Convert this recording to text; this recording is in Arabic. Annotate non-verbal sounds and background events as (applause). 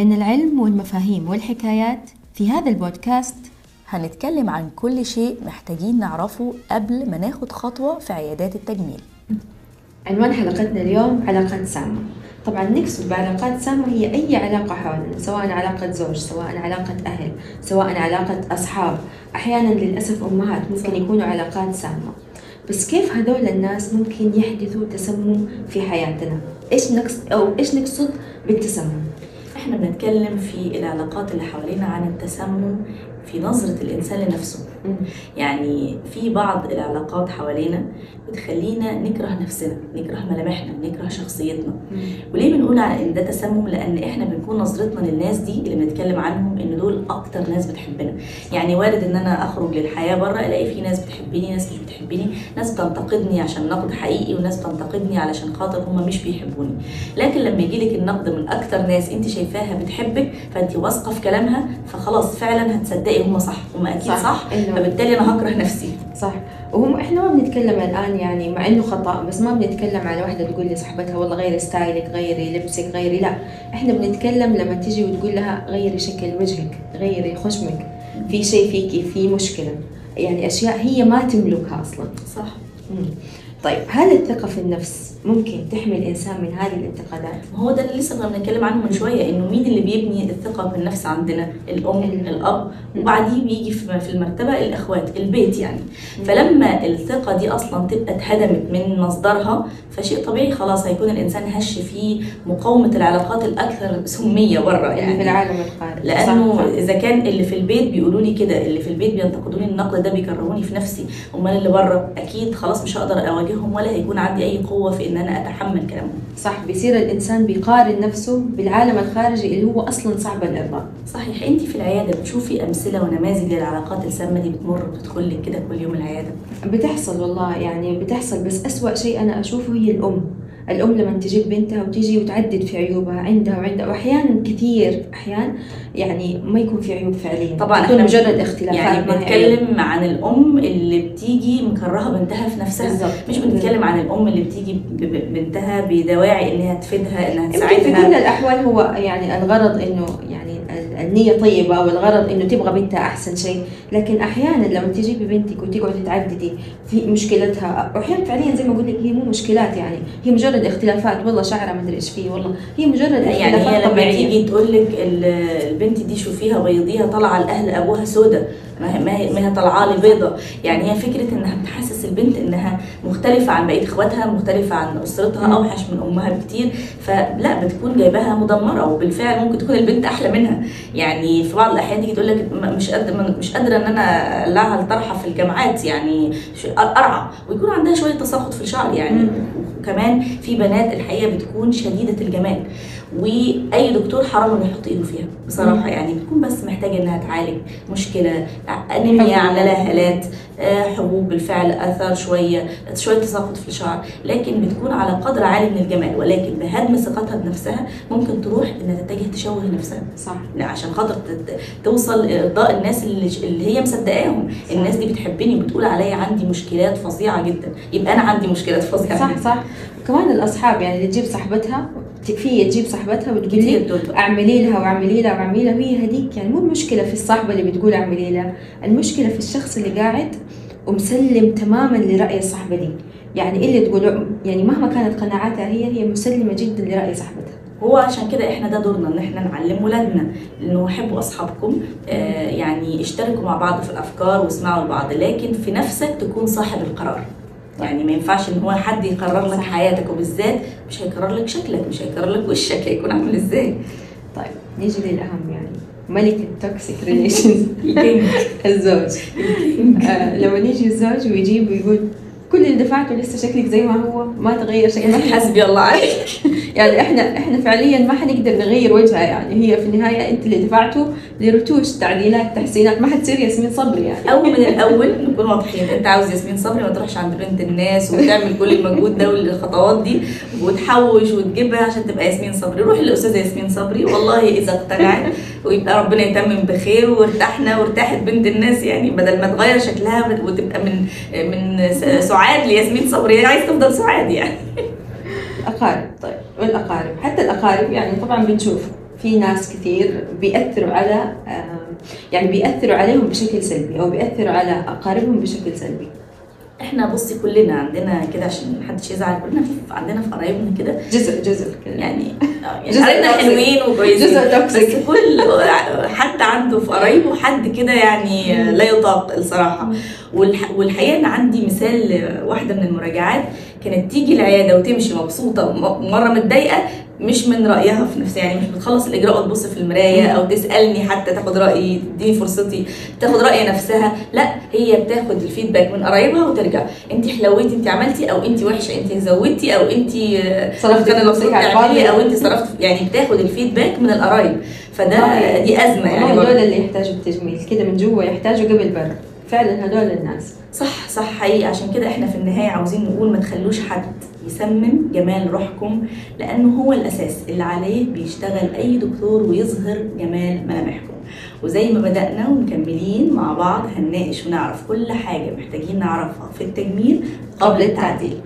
بين العلم والمفاهيم والحكايات في هذا البودكاست. هنتكلم عن كل شيء محتاجين نعرفه قبل ما ناخد خطوة في عيادات التجميل. عنوان حلقتنا اليوم علاقات سامة. طبعا نقصد بعلاقات سامة هي أي علاقة حولنا سواء علاقة زوج سواء علاقة أهل سواء علاقة أصحاب. أحيانا للأسف أمهات ممكن يكونوا علاقات سامة. بس كيف هذول الناس ممكن يحدثوا تسمم في حياتنا؟ إيش نقصد أو إيش نقصد بالتسمم؟ إحنا بنتكلم في العلاقات اللي حوالينا عن التسمم في نظرة الإنسان لنفسه. يعني في بعض العلاقات حوالينا بتخلينا نكره نفسنا نكره ملامحنا نكره شخصيتنا. وليه بنقول على إن ده تسمم؟ لأن إحنا بنكون نظرتنا للناس دي اللي بنتكلم عنهم إن دول أكتر ناس بتحبنا. يعني وارد إن أنا أخرج للحياة بره ألاقي في ناس بتحبني ناس مش بتحبني ناس بتنتقدني عشان نقد حقيقي وناس بتنتقدني علشان خاطر هم مش بيحبوني. لكن لما يجي لك النقد من أكتر ناس أنت شايفاها بتحبك فأنت واثقة في كلامها فخلاص فعلا هتصدقي هم صح. هم أكيد صح, صح. فبالتالي أنا هكره نفسي. صح. وهم إحنا ما بنتكلم الآن يعني مع إنه خطأ بس ما بنتكلم على واحدة تقول لصاحبتها والله غيري ستايلك غيري لبسك غيري لا. إحنا بنتكلم لما تيجي وتقول لها غيري شكل وجهك غيري خشمك في شيء فيكي في مشكلة. يعني أشياء هي ما تملكها أصلا. صح. مم. طيب هل الثقة في النفس ممكن تحمي الإنسان من هذه الانتقادات؟ هو ده اللي لسه كنا بنتكلم عنه من شوية إنه مين اللي بيبني الثقة بالنفس عندنا؟ الأم الأب وبعديه بيجي في المرتبة الأخوات البيت يعني. فلما الثقة دي أصلا تبقى اتهدمت من مصدرها فشيء طبيعي خلاص هيكون الإنسان هش في مقاومة العلاقات الأكثر سمية بره يعني في العالم الخارجي لأنه صح. إذا كان اللي في البيت بيقولوا لي كده اللي في البيت بينتقدوني النقد ده بيكرهوني في نفسي. أمال اللي بره أكيد خلاص مش هقدر اواجههم ولا هيكون عندي أي قوة في إن أنا أتحمل كلامهم. صح بيصير الإنسان بيقارن نفسه بالعالم الخارجي اللي هو أصلا صعب الإرضاء. صحيح انت في العيادة بتشوفي أمثلة ونماذج للعلاقات السامة دي بتمر بتدخل لك كده كل يوم العيادة؟ بتحصل والله يعني بتحصل بس أسوأ شيء أنا أشوفه هي الأم. الأم لما تجيب بنتها وتيجي وتعدد في عيوبها عندها وعندها وأحيانا كثير أحيان يعني ما يكون في عيوب فعليا. طبعا إحنا مجرد اختلافات يعني بنتكلم عن الأم اللي بتيجي مكرهة بنتها في نفسها. بالزبط. مش بنتكلم عن الأم اللي بتيجي بنتها بدواعي إنها تفيدها إنها تساعدها في كل الأحوال هو يعني الغرض إنه يعني النية طيبة والغرض إنه تبغى بنتها أحسن شيء، لكن أحيانا لما تجيبي بنتك وتقعدي تعددي في مشكلتها، واحيانا فعليا زي ما أقول لك هي مو مشكلات يعني، هي مجرد اختلافات والله شعرها ما أدري إيش فيه والله. هي مجرد اختلافات يعني هي لما طبيعية. تيجي تقول لك البنت دي شوفيها بيضيها طالعه لاهل أبوها سودة. ما هي ما هي طالعة لي بيضة. يعني هي فكرة إنها بتحسس البنت إنها مختلفة عن بقية إخواتها مختلفة عن أسرتها أوحش من أمها بكتير. فلا بتكون جايباها مدمرة وبالفعل ممكن تكون البنت أحلى منها. يعني في بعض الأحيان تيجي تقول لك مش قادره مش قادرة إن أنا أقلعها الطرحه في الجامعات يعني قرعه ويكون عندها شوية تساقط في الشعر يعني. وكمان في بنات الحقيقة بتكون شديدة الجمال. وأي دكتور حرام إنه يحط إيده فيها. بصراحة يعني بتكون بس محتاجة إنها تعالج مشكلة أنيميا لها هالات حبوب بالفعل اثر شوية شوية تساقط في الشعر. لكن بتكون على قدر عالي من الجمال. ولكن بهدم ثقتها بنفسها ممكن تروح إنها تتجه تشوه نفسها. صح. عشان خاطر توصل إرضاء الناس اللي, اللي هي مصدقاهم. الناس دي بتحبني وبتقول عليا عندي مشكلات فظيعة جدا. يبقى أنا عندي مشكلات فظيعة صح جدا. صح. وكمان الأصحاب يعني اللي تجيب صاحبتها تكفيه تجيب صاحبتها وتقول لي اعملي لها واعملي لها واعملي لها. وهي هذيك يعني مو المشكلة في الصاحبة اللي بتقول اعملي لها المشكلة في الشخص اللي قاعد ومسلم تماما لرأي الصاحبة دي. يعني اللي تقول يعني مهما كانت قناعاتها هي هي مسلمة جدا لرأي صاحبتها. هو عشان كده إحنا ده دورنا إن إحنا نعلم ولادنا إنه حبوا أصحابكم آه يعني اشتركوا مع بعض في الأفكار واسمعوا لبعض لكن في نفسك تكون صاحب القرار. يعني ما ينفعش إن هو حد يقرر لك حياتك وبالذات مش هيقرر لك شكلك مش هيقرر لك وشك هيكون عامل إزاي. طيب نيجي للأهم يعني ملك ال toxic (laughs) relations (laughs) الزوج. آه لما يجي الزوج ويجيب ويقول كل اللي دفعته لسه شكلك زي ما هو ما تغير شكلك. حسبي الله عليك. (laughs) يعني إحنا إحنا فعليا ما حنقدر نغير وجهها يعني. هي في النهاية أنت اللي دفعته لرتوش تعديلات تحسينات. ما حتصير ياسمين صبري يعني. أو من (laughs) الأول نكون واضحين. أنت عاوز ياسمين صبري ما تروحش عند بنت الناس وتعمل كل المجهود ده والخطوات دي وتحوش وتجيبها عشان تبقى ياسمين صبري. روح للأستاذة ياسمين صبري. والله إذا اقتنعت ويبقى ربنا يتمم بخير وارتحنا وارتاحت بنت الناس يعني بدل ما تغير شكلها وتبقى من من سعاد لياسمين صبري. عايز تفضل سعاد يعني. الأقارب طيب والاقارب حتى الأقارب يعني طبعا بنشوف في ناس كثير بيأثروا على يعني بيأثروا عليهم بشكل سلبي أو بيأثروا على أقاربهم بشكل سلبي. إحنا بصي كلنا عندنا كده عشان محدش يزعل كلنا في عندنا في قرايبنا كده. جزء جزء كده. يعني يعني جزء قرايبنا. حلوين وكويسين. بس كل حد عنده في قرايبه حد كده يعني لا يطاق الصراحة. والح... والحقيقة إن عندي مثال واحدة من المراجعات كانت تيجي العيادة وتمشي مبسوطة مرة متضايقة مش من رأيها في نفسها. يعني مش بتخلص الإجراء وتبص في المراية أو تسألني حتى تاخد رأيي تديني فرصتي تاخد رأي نفسها. لا هي بتاخد الفيدباك من قرايبها وترجع. انت حلويتي انت عملتي أو انت وحشة انت زودتي أو انت صرفتي كان المفروض تعملي. أو انت صرفتي يعني بتاخد الفيدباك من القرايب. فده دي أزمة يعني. هذول اللي يحتاجوا التجميل كده من جوا يحتاجوا قبل برا فعلا هذول الناس. صح صح حقيقي. عشان كده إحنا في النهاية عاوزين نقول ما تخلوش حد يسمم جمال روحكم لأنه هو الأساس اللي عليه بيشتغل أي دكتور ويظهر جمال ملامحكم. وزي ما بدأنا ومكملين مع بعض هنناقش ونعرف كل حاجة محتاجين نعرفها في التجميل قبل التعديل.